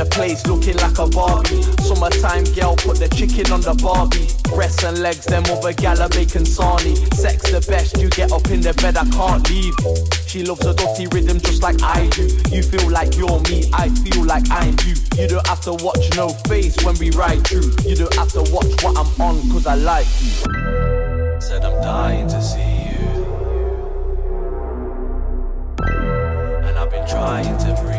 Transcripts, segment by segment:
the place looking like a Barbie. Summertime girl, put the chicken on the Barbie. Breasts and legs, them other gala making sarnie. Sex the best, you get up in the bed, I can't leave. She loves a dirty rhythm just like I do. You feel like you're me, I feel like I'm you. You don't have to watch no face when we ride through. You don't have to watch what I'm on, cause I like you. Said I'm dying to see you. And I've been trying to breathe.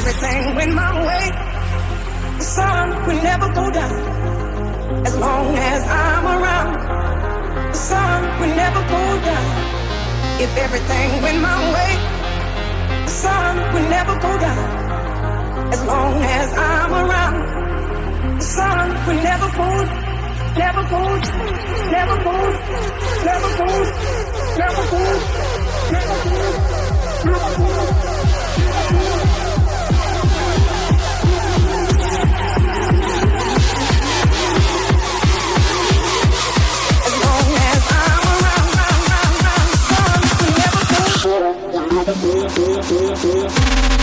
everything went my way, the sun will never go down. As long as I'm around, the sun will never go down. If everything went my way, the sun will never go down. As long as I'm around, the sun will never go down never goes, never goes, never goes, never goes, never goes, never goes. Yeah, yeah, yeah, yeah.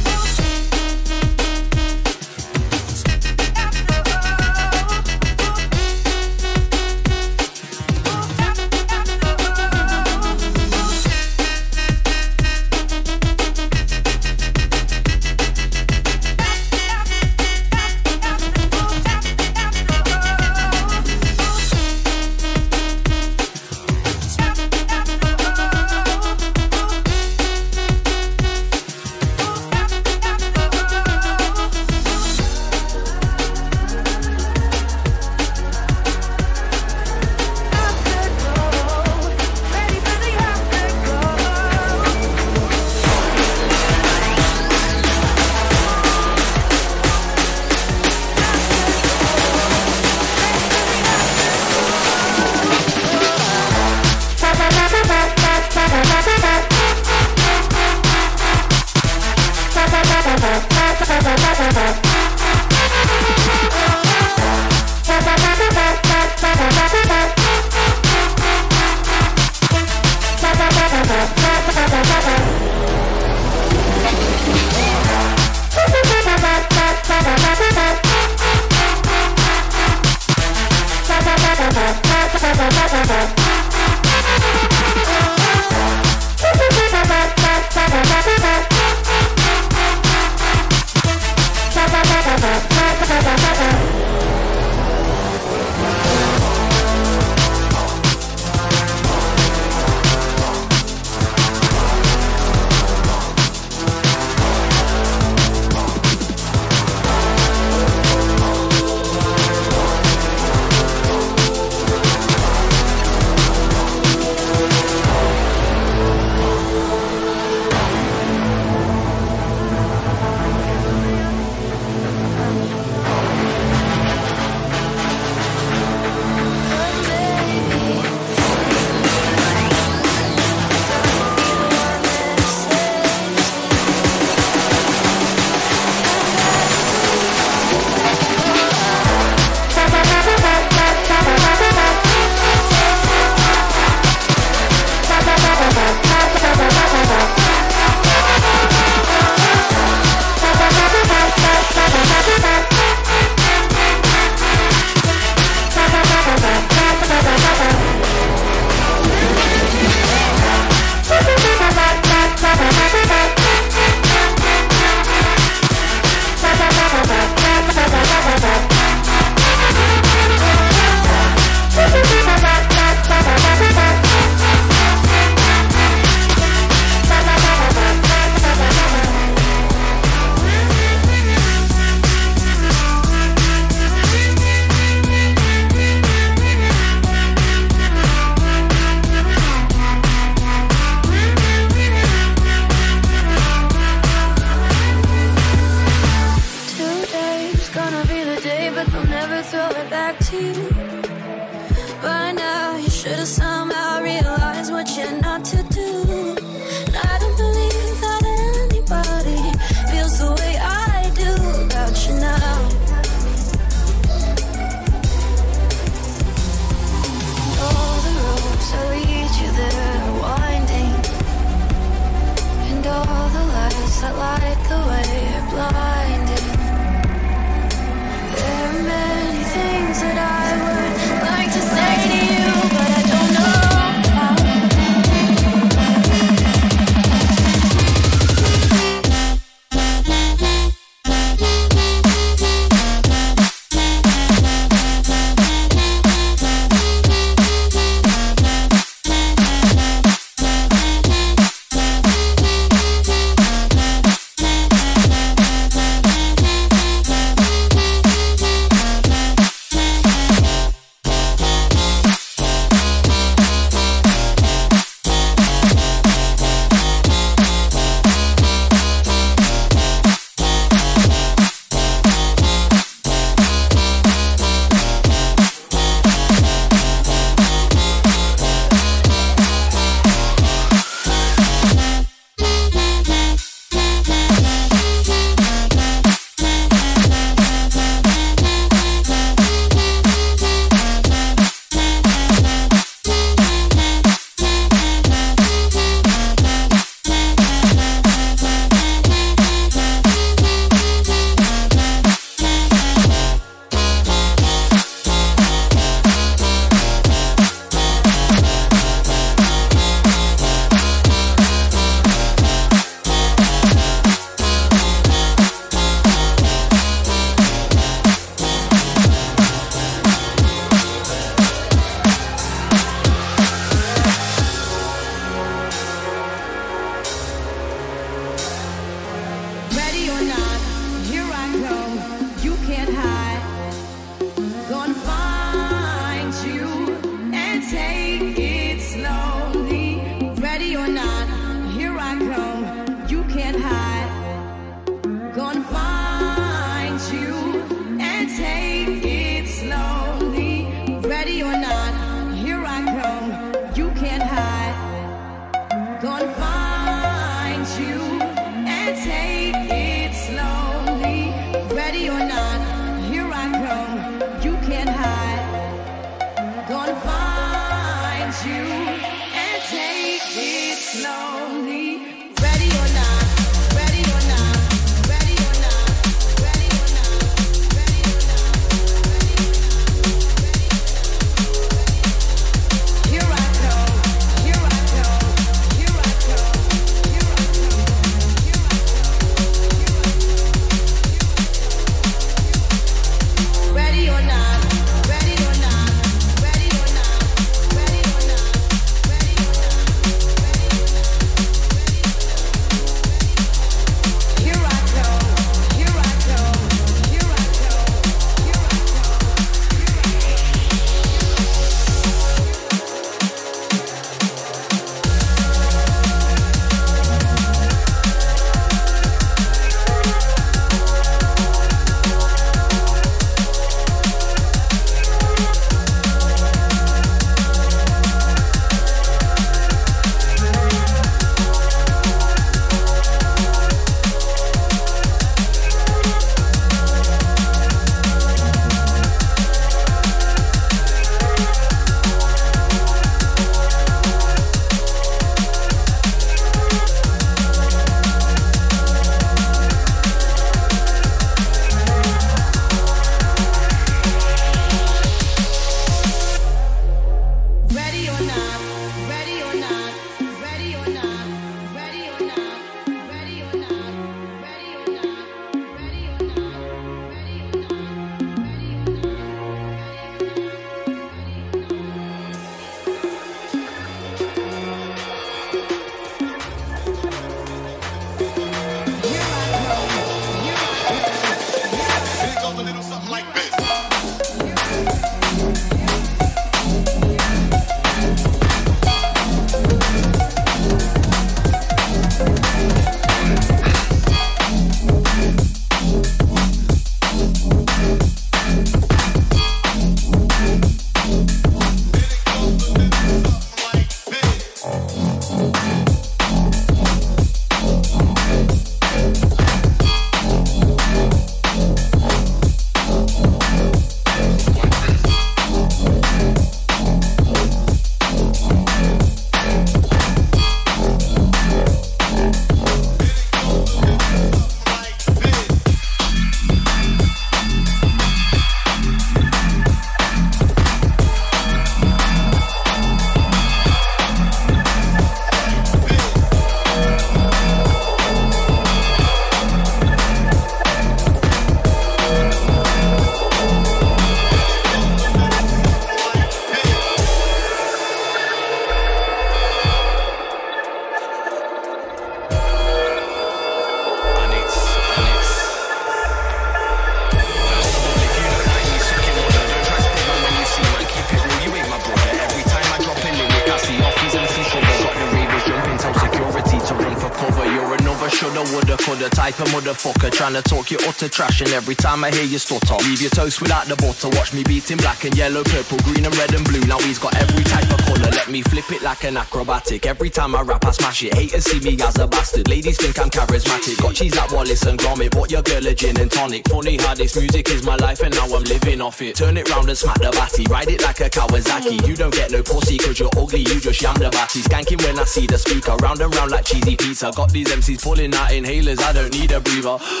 Type of. Trying to talk you utter trash, and every time I hear you stutter, leave your toast without the butter. Watch me beat him black and yellow, purple, green and red and blue. Now he's got every type of colour. Let me flip it like an acrobatic. Every time I rap, I smash it. Haters see me as a bastard. Ladies think I'm charismatic. Got cheese like Wallace and Gromit. Bought your girl a gin and tonic. Funny how this music is my life, and now I'm living off it. Turn it round and smack the batty. Ride it like a Kawasaki. You don't get no pussy cause you're ugly. You just yam the batty. Skanking when I see the speaker. Round and round like cheesy pizza. Got these MCs pulling out inhalers. I don't need a breather.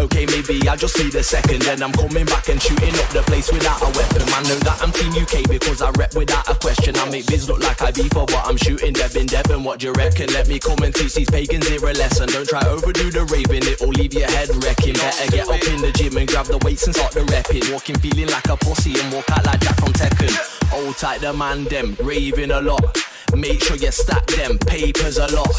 Okay, maybe I just need a second. Then I'm coming back and shooting up the place without a weapon. Man, know that I'm Team UK because I rep without a question. I make biz look like I be for what I'm shooting. Devin Devin, what you reckon? Let me come and teach these pagans here a lesson. Don't try overdo the raving, it'll leave your head wrecking. Better get up in the gym and grab the weights and start the repping. Walking feeling like a pussy and walk out like Jack from Tekken. Old tight the man them, raving a lot. Make sure you stack them papers a lot.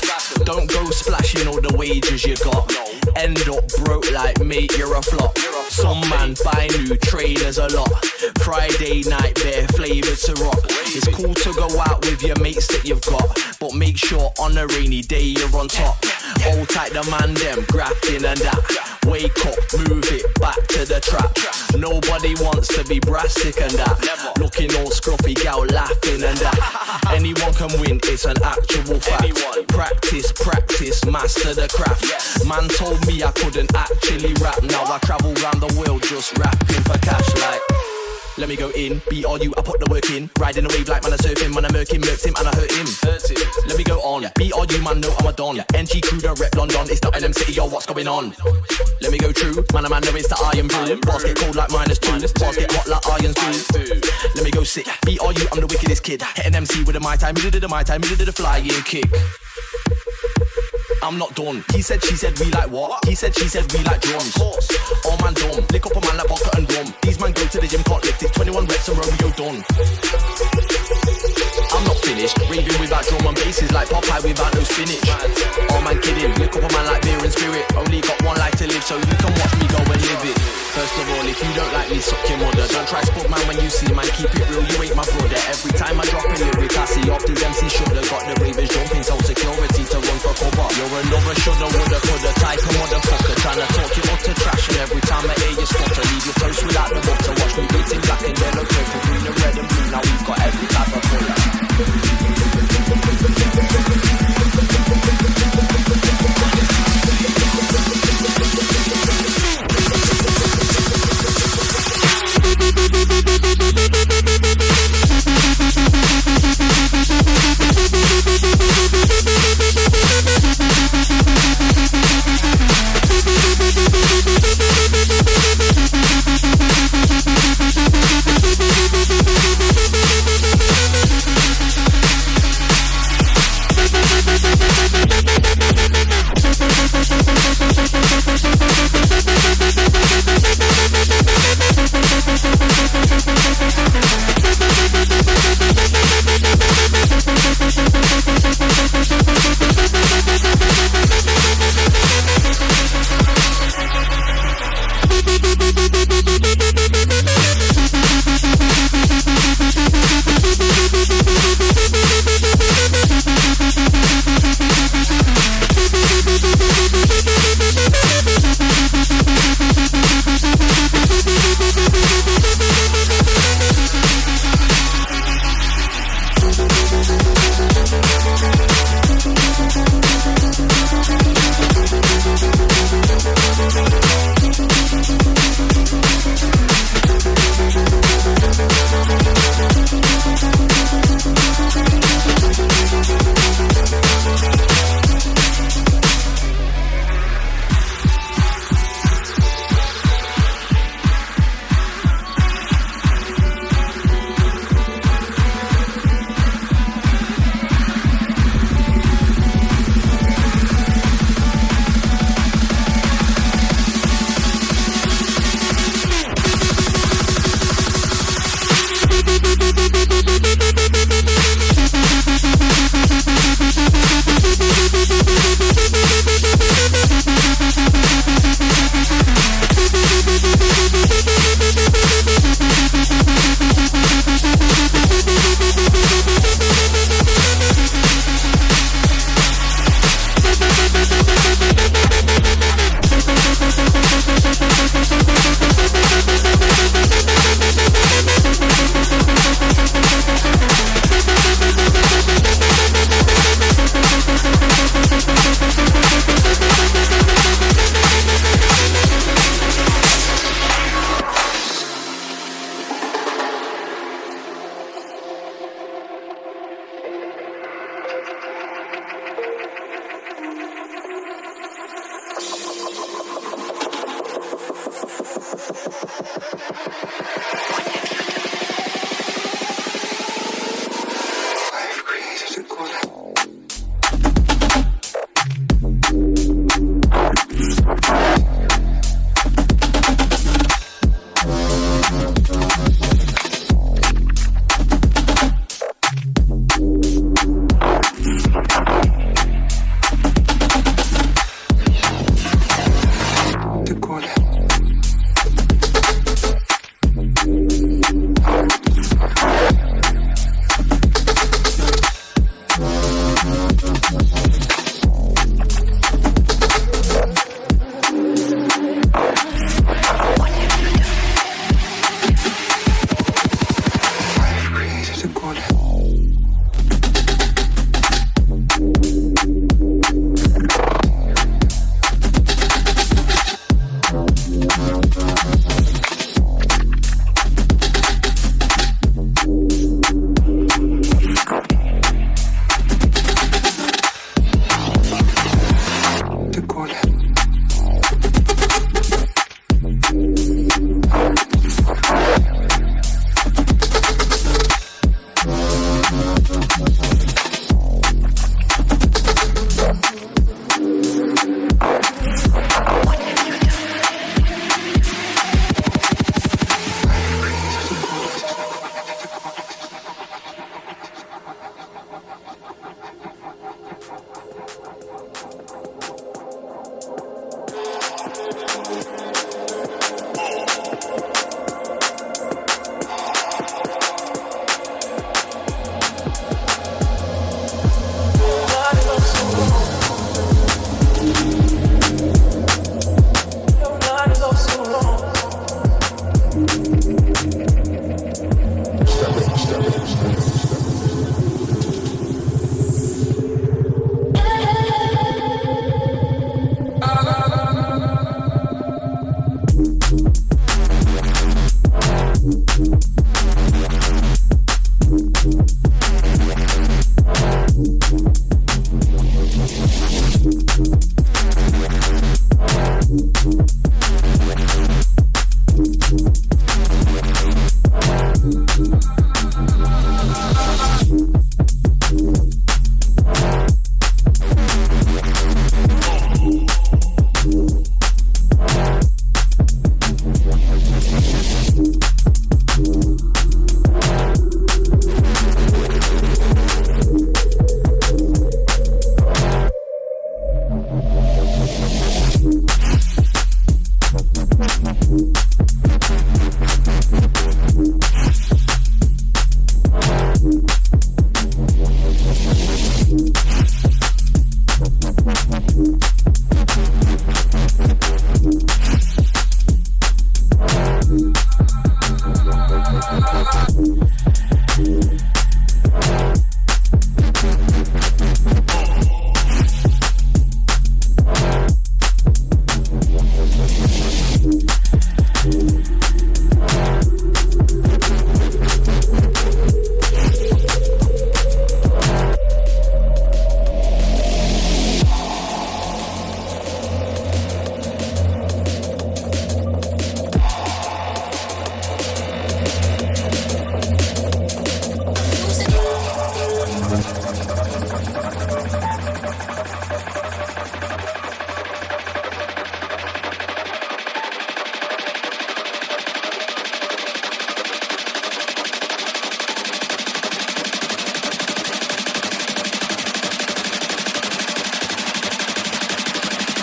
Don't go splashing all the wages you got. End up broke like me, you're a flop. Some man buy new trainers a lot. Friday night bare flavors to rock. It's cool to go out with your mates that you've got, but make sure on a rainy day you're on top. Hold tight the man them, grafting and that. Wake up, move it back to the trap. Nobody wants to be brassic and that. Looking all scruffy, gal laughing and that. Anyone can win, it's an actual fact. Practice, practice, master the craft. Man told me I couldn't actually rap. Now I travel round the world just rapping for cash like. Let me go in, beat all you, I put the work in. Riding a wave like man, I surf him, man, I murk him, murked him, and I hurt him. Let me go on, beat all you, man, know I'm a don. NG crew don't rep London, it's not NM City, yo, what's going on? Let me go true, man, a man, know it's the Irn-Bru. Bars get cold like minus two, bars get hot like iron two. Let me go sick, beat all you, I'm the wickedest kid. Hitting MC with a my time, middle of the my time, middle of the flying kick. I'm not done. He said, she said, we like what? He said, she said, we like drums. All oh, man dumb. Lick up a man like vodka and rum. These man go to the gym, can't lift it. 21 reps and Romeo done. I'm not finished. Raving without drum and basses like Popeye without no spinach. All man kidding. Lick up a man like beer and spirit. Only got one life to live, so you can watch me go and live it. First of all, if you don't like me, suck your mother. Don't try spot man when you see man. Keep it real, you ain't my brother. Every time I drop a lyric, I see off these MC shoulder. Got the ravers jumping, so security to run for cover. You're another shoulda, woulda, coulda type of motherfucker. Tryna talk you utter trash, and every time I hear you stutter, leave your toast without the butter. Watch me beating black and yellow, purple, green and red and blue. Now we've got every type of colour.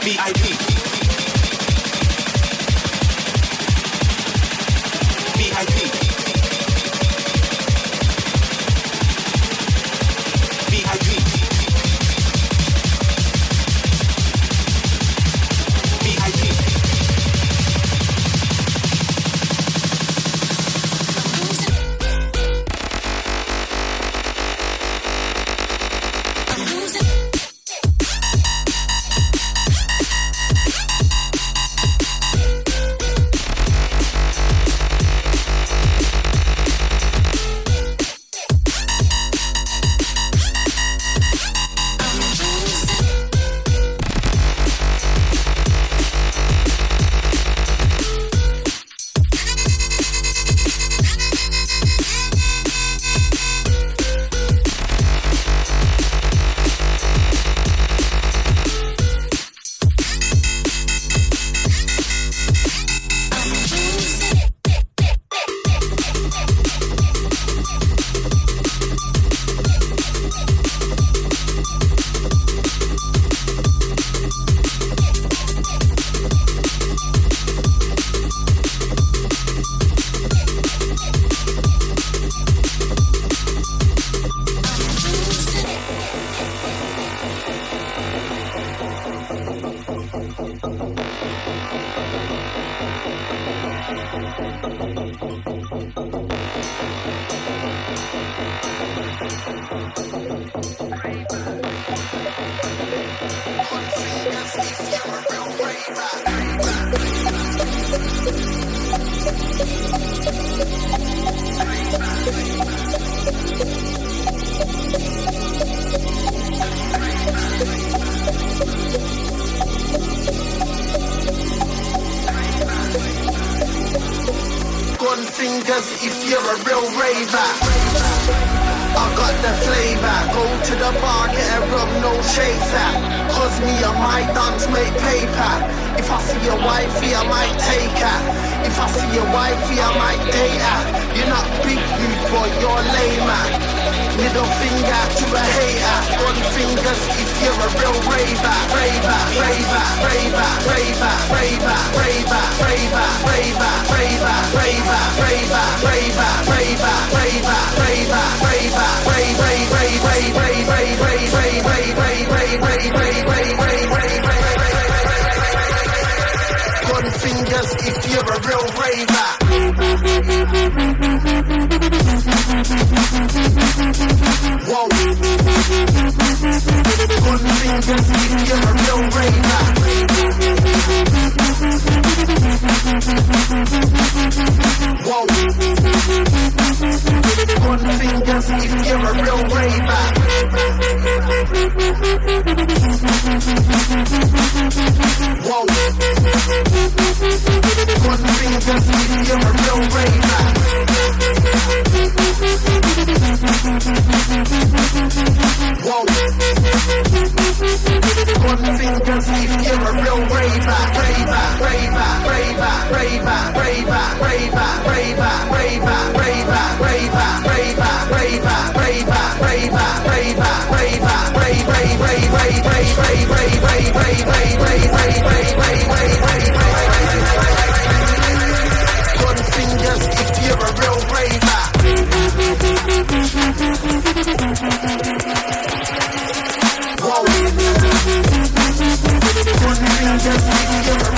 VIP. VIP. just making you.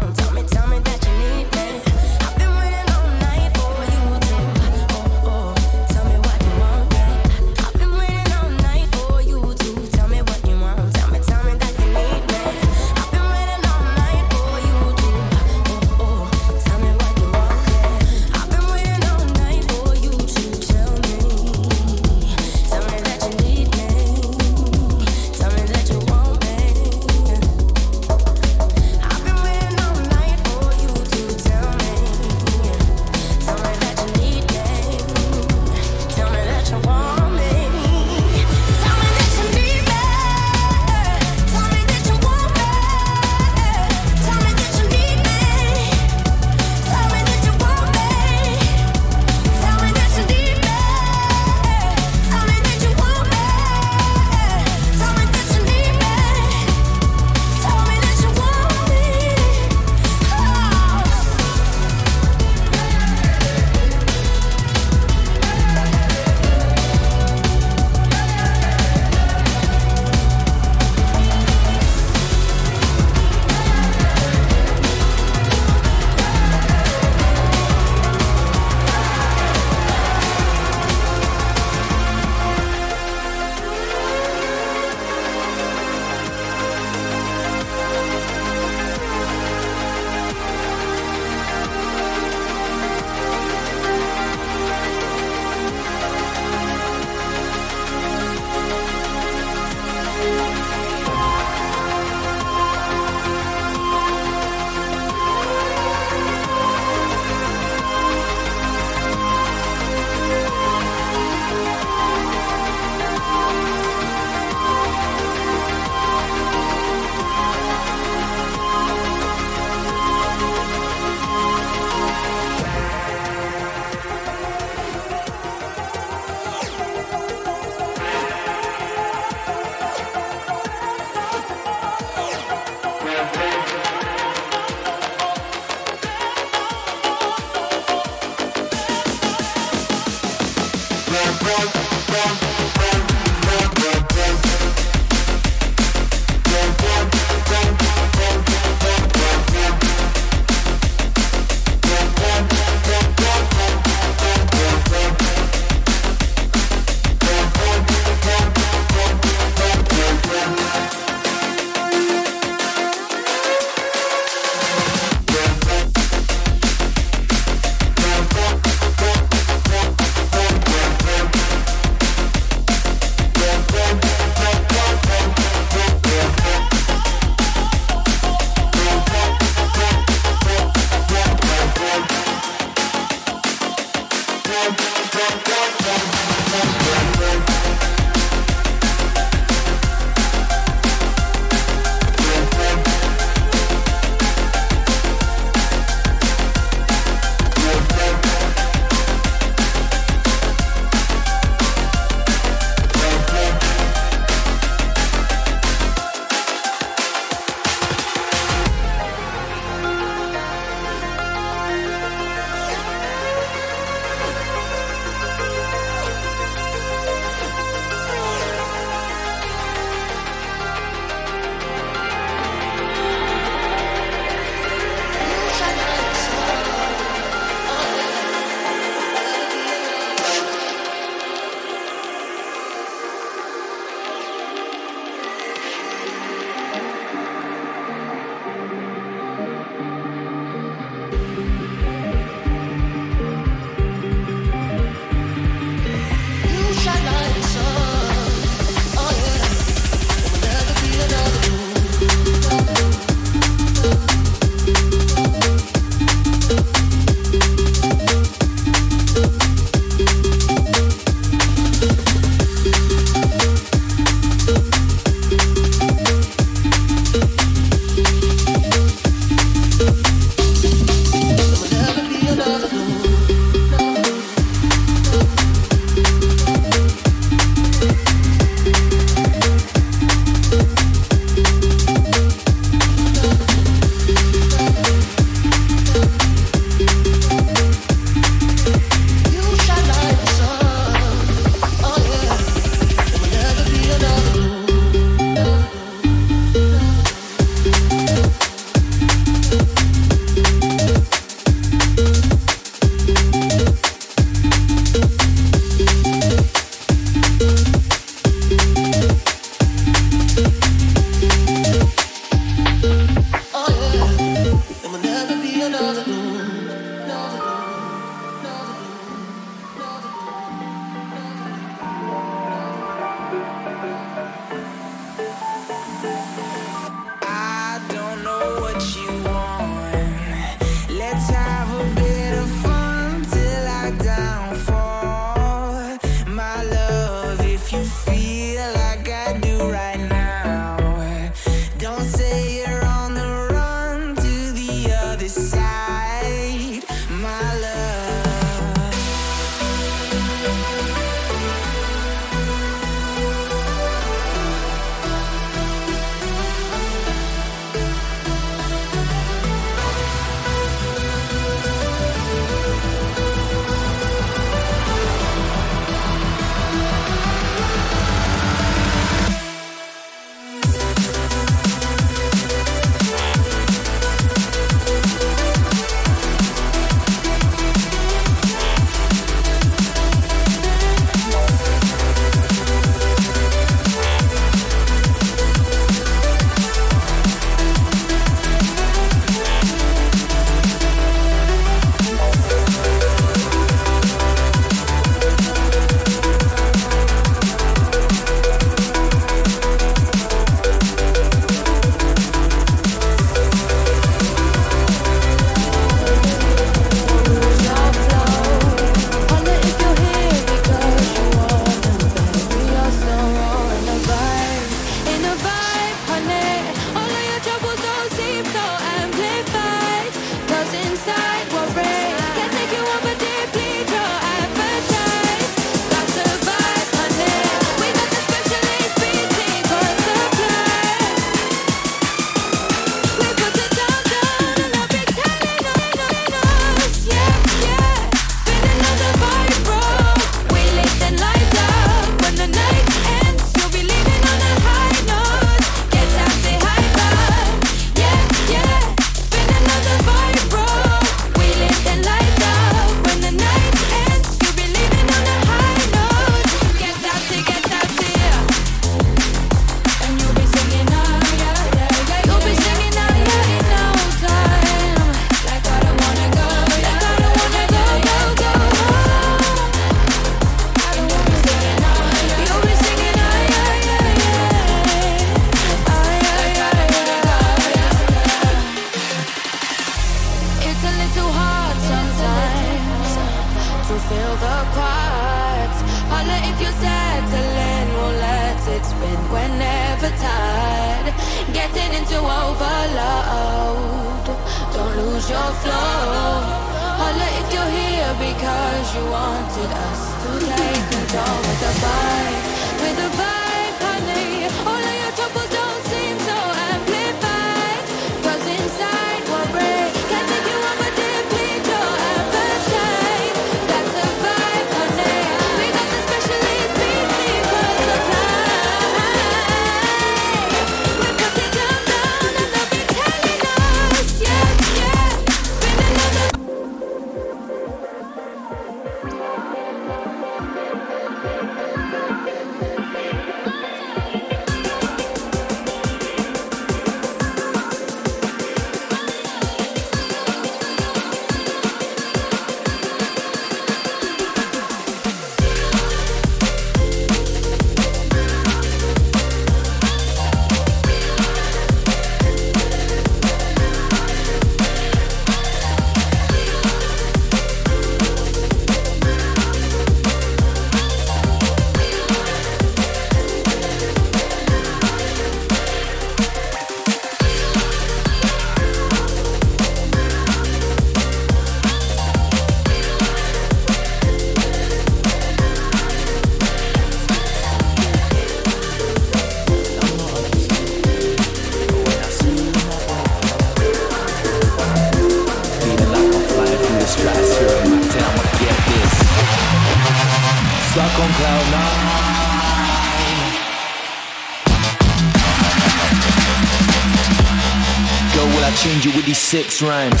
Six rhymes?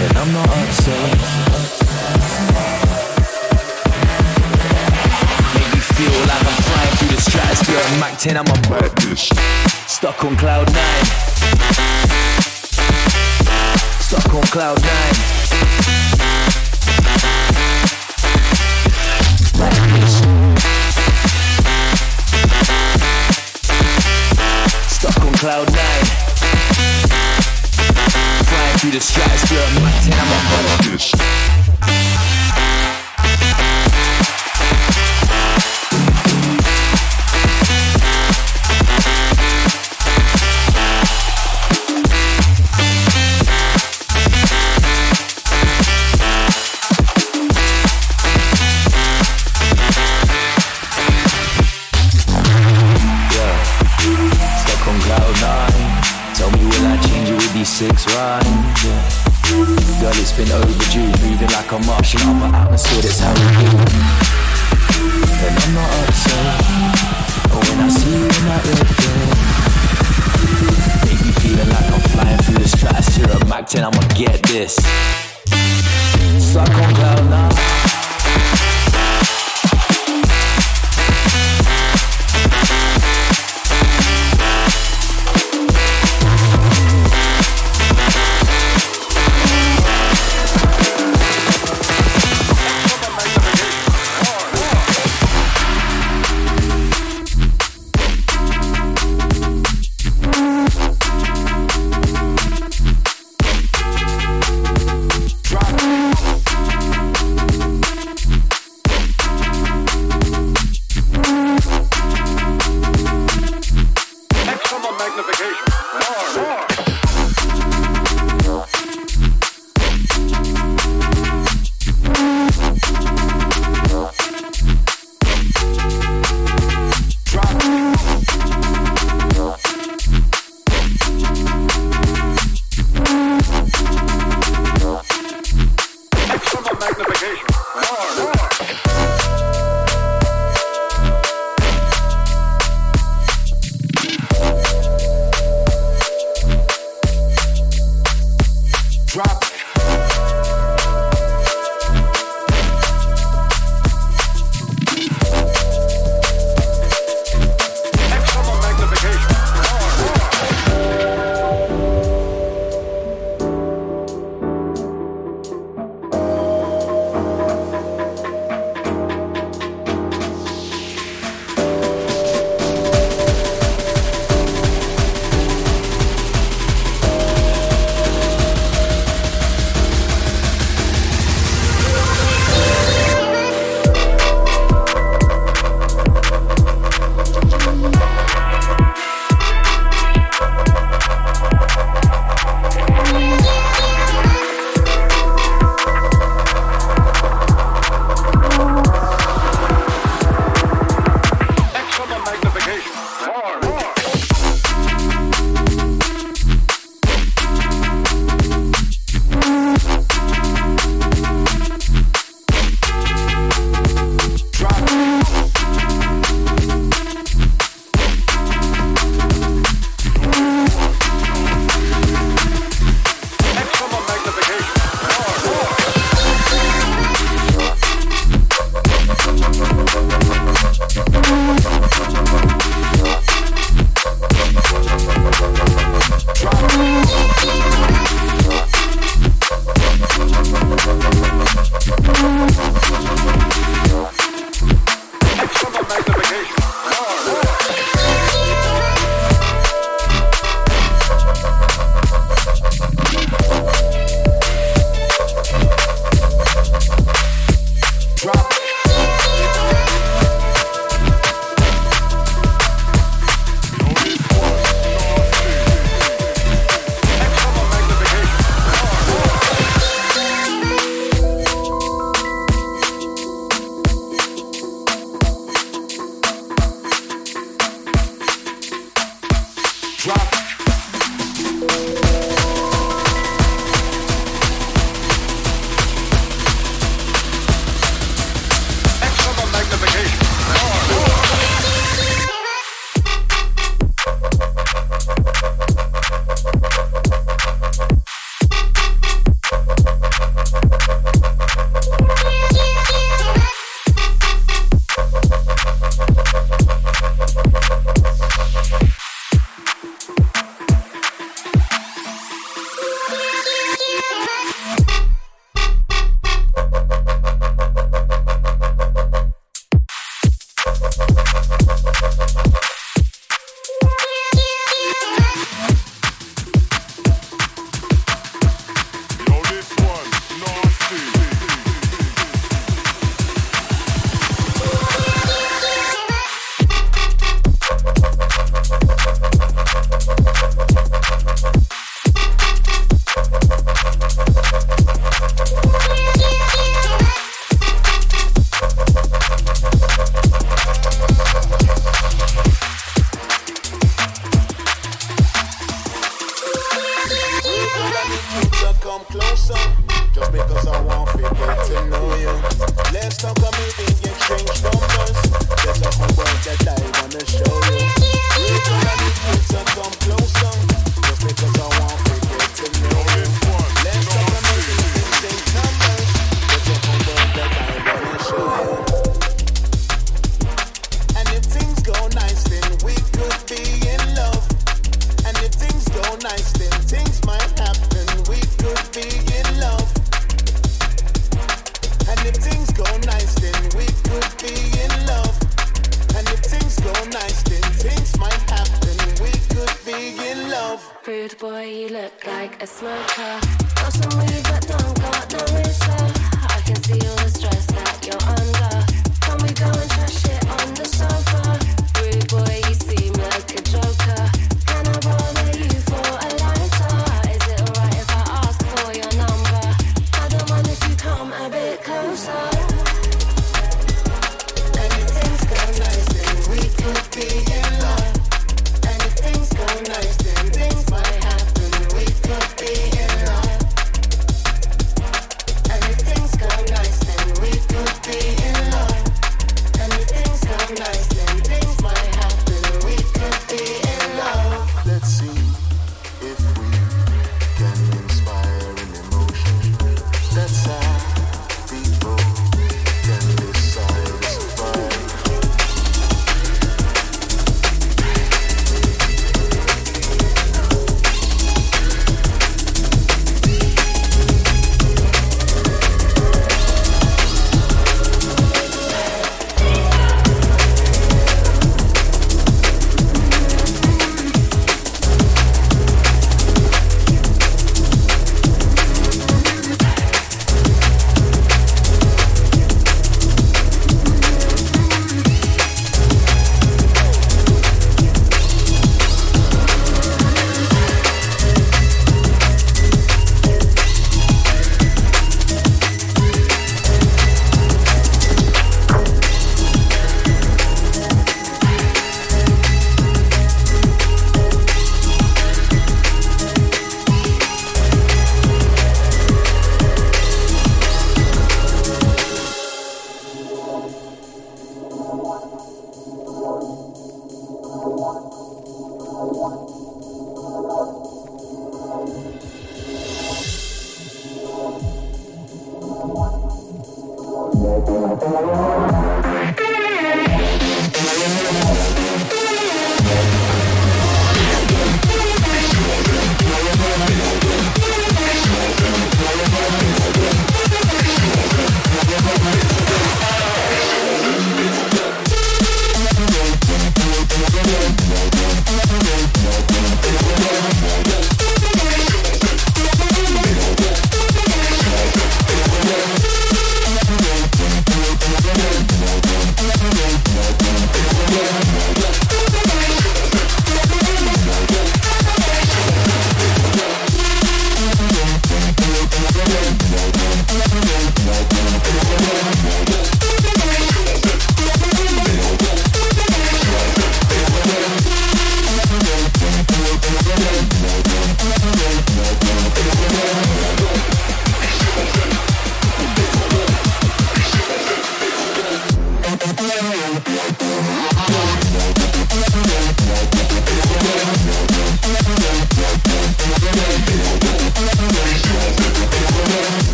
And I'm not upset. Make me feel like I'm flying through the stratosphere at Mach 10, I'ma get. Stuck on cloud nine. Stuck on cloud nine. Through the stratosphere at Mach 10, I'm a Martian up an atmosphere, that's how we do. And I'm not upset. But when I see you in that red bed, make me feeling like I'm flying through the stratosphere at Mach 10, I'ma get this. Stuck on cloud nine.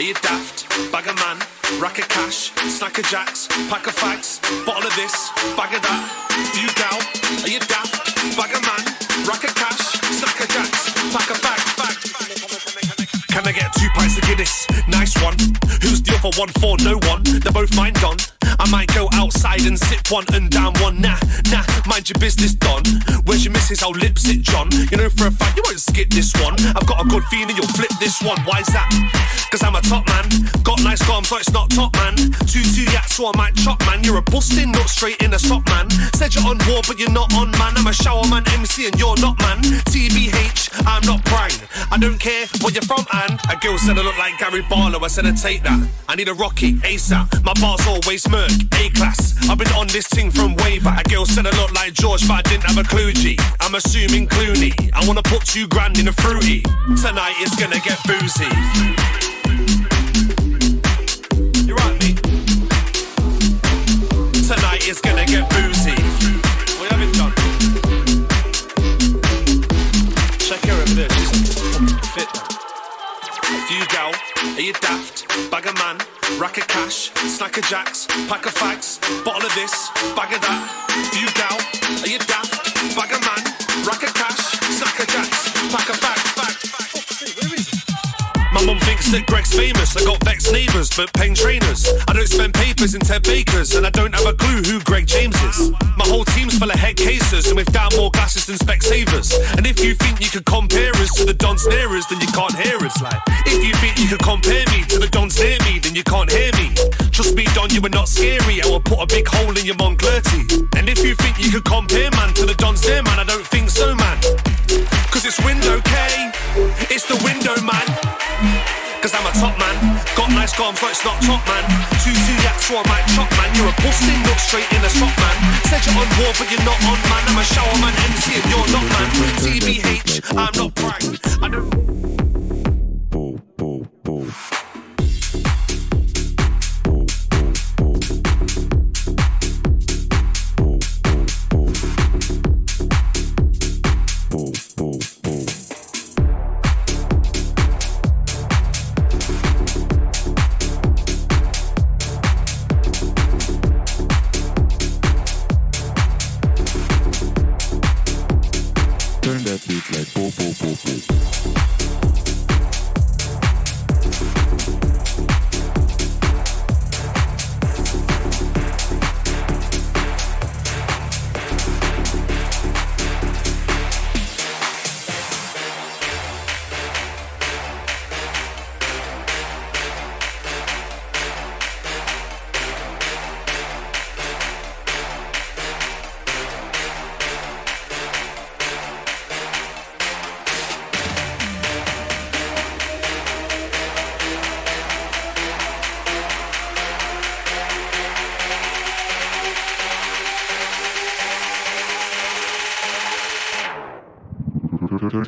Are you daft? Bag of man, rack of cash, snack of jacks, pack of fags, bottle of this, bag of that. Few gal, are you daft? Bag of man, rack of cash, snack of jacks, pack of fags, fag. Can I get two pints of Guinness? Nice one. Who's the other one for? No one. They're both mine gone. I might go outside and sip one and down one. Nah, nah, mind your business, Don. Where's your missus? How lips it, John? You know for a fact you won't skip this one. I've got a good feeling you'll flip this one. Why's that? Cause I'm a top man. Got nice arms, so it's not top man. Two two yaks, so I might chop man. You're a busting, not straight in a sock man. Said you're on war, but you're not on man. I'm a shower man, MC, and you're not man. TBH, I'm not prime. I don't care where you're from, and a girl said I look like Gary Barlow. I said I take that. I need a Rocky ASAP. My bars always murk, A class. I've been on this thing from way back. A girl said I look like George, but I didn't have a clue. G. I'm assuming Clooney. I wanna put two grand in a fruity. Tonight it's gonna get boozy. You? Tonight it's gonna get boozy. What have you done? Check her over there. She's fit. Few gal, are you daft? Bag of man, rack of cash, snack of jacks, pack of fags, bottle of this, bag of that. Few gal, My mum thinks that Greg's famous. I got vexed neighbours, but pain trainers. I don't spend papers in Ted Bakers, and I don't have a clue who Greg James is. My whole team's full of head cases, and we've down more glasses than Specsavers. And if you think you could compare us to the Dons near then you can't hear us. Like, if you think you could compare me to the Dons near me, then you can't hear me. Trust me, Don, you are not scary. I will put a big hole in your Moncler tee. And if you think you could compare man to the Dons there, man, I don't think so, man. Cause it's window K, it's the window man. Cause I'm a top man, got nice arms, but it's not top man. Two two yaks, so I chop man. You're a busting, look straight in a sock man. Said you're on war, but you're not on man. I'm a shower man, MC, and you're not man. TBH, I'm not prime. I don't.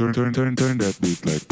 Turn turn turn turn that beat like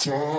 time.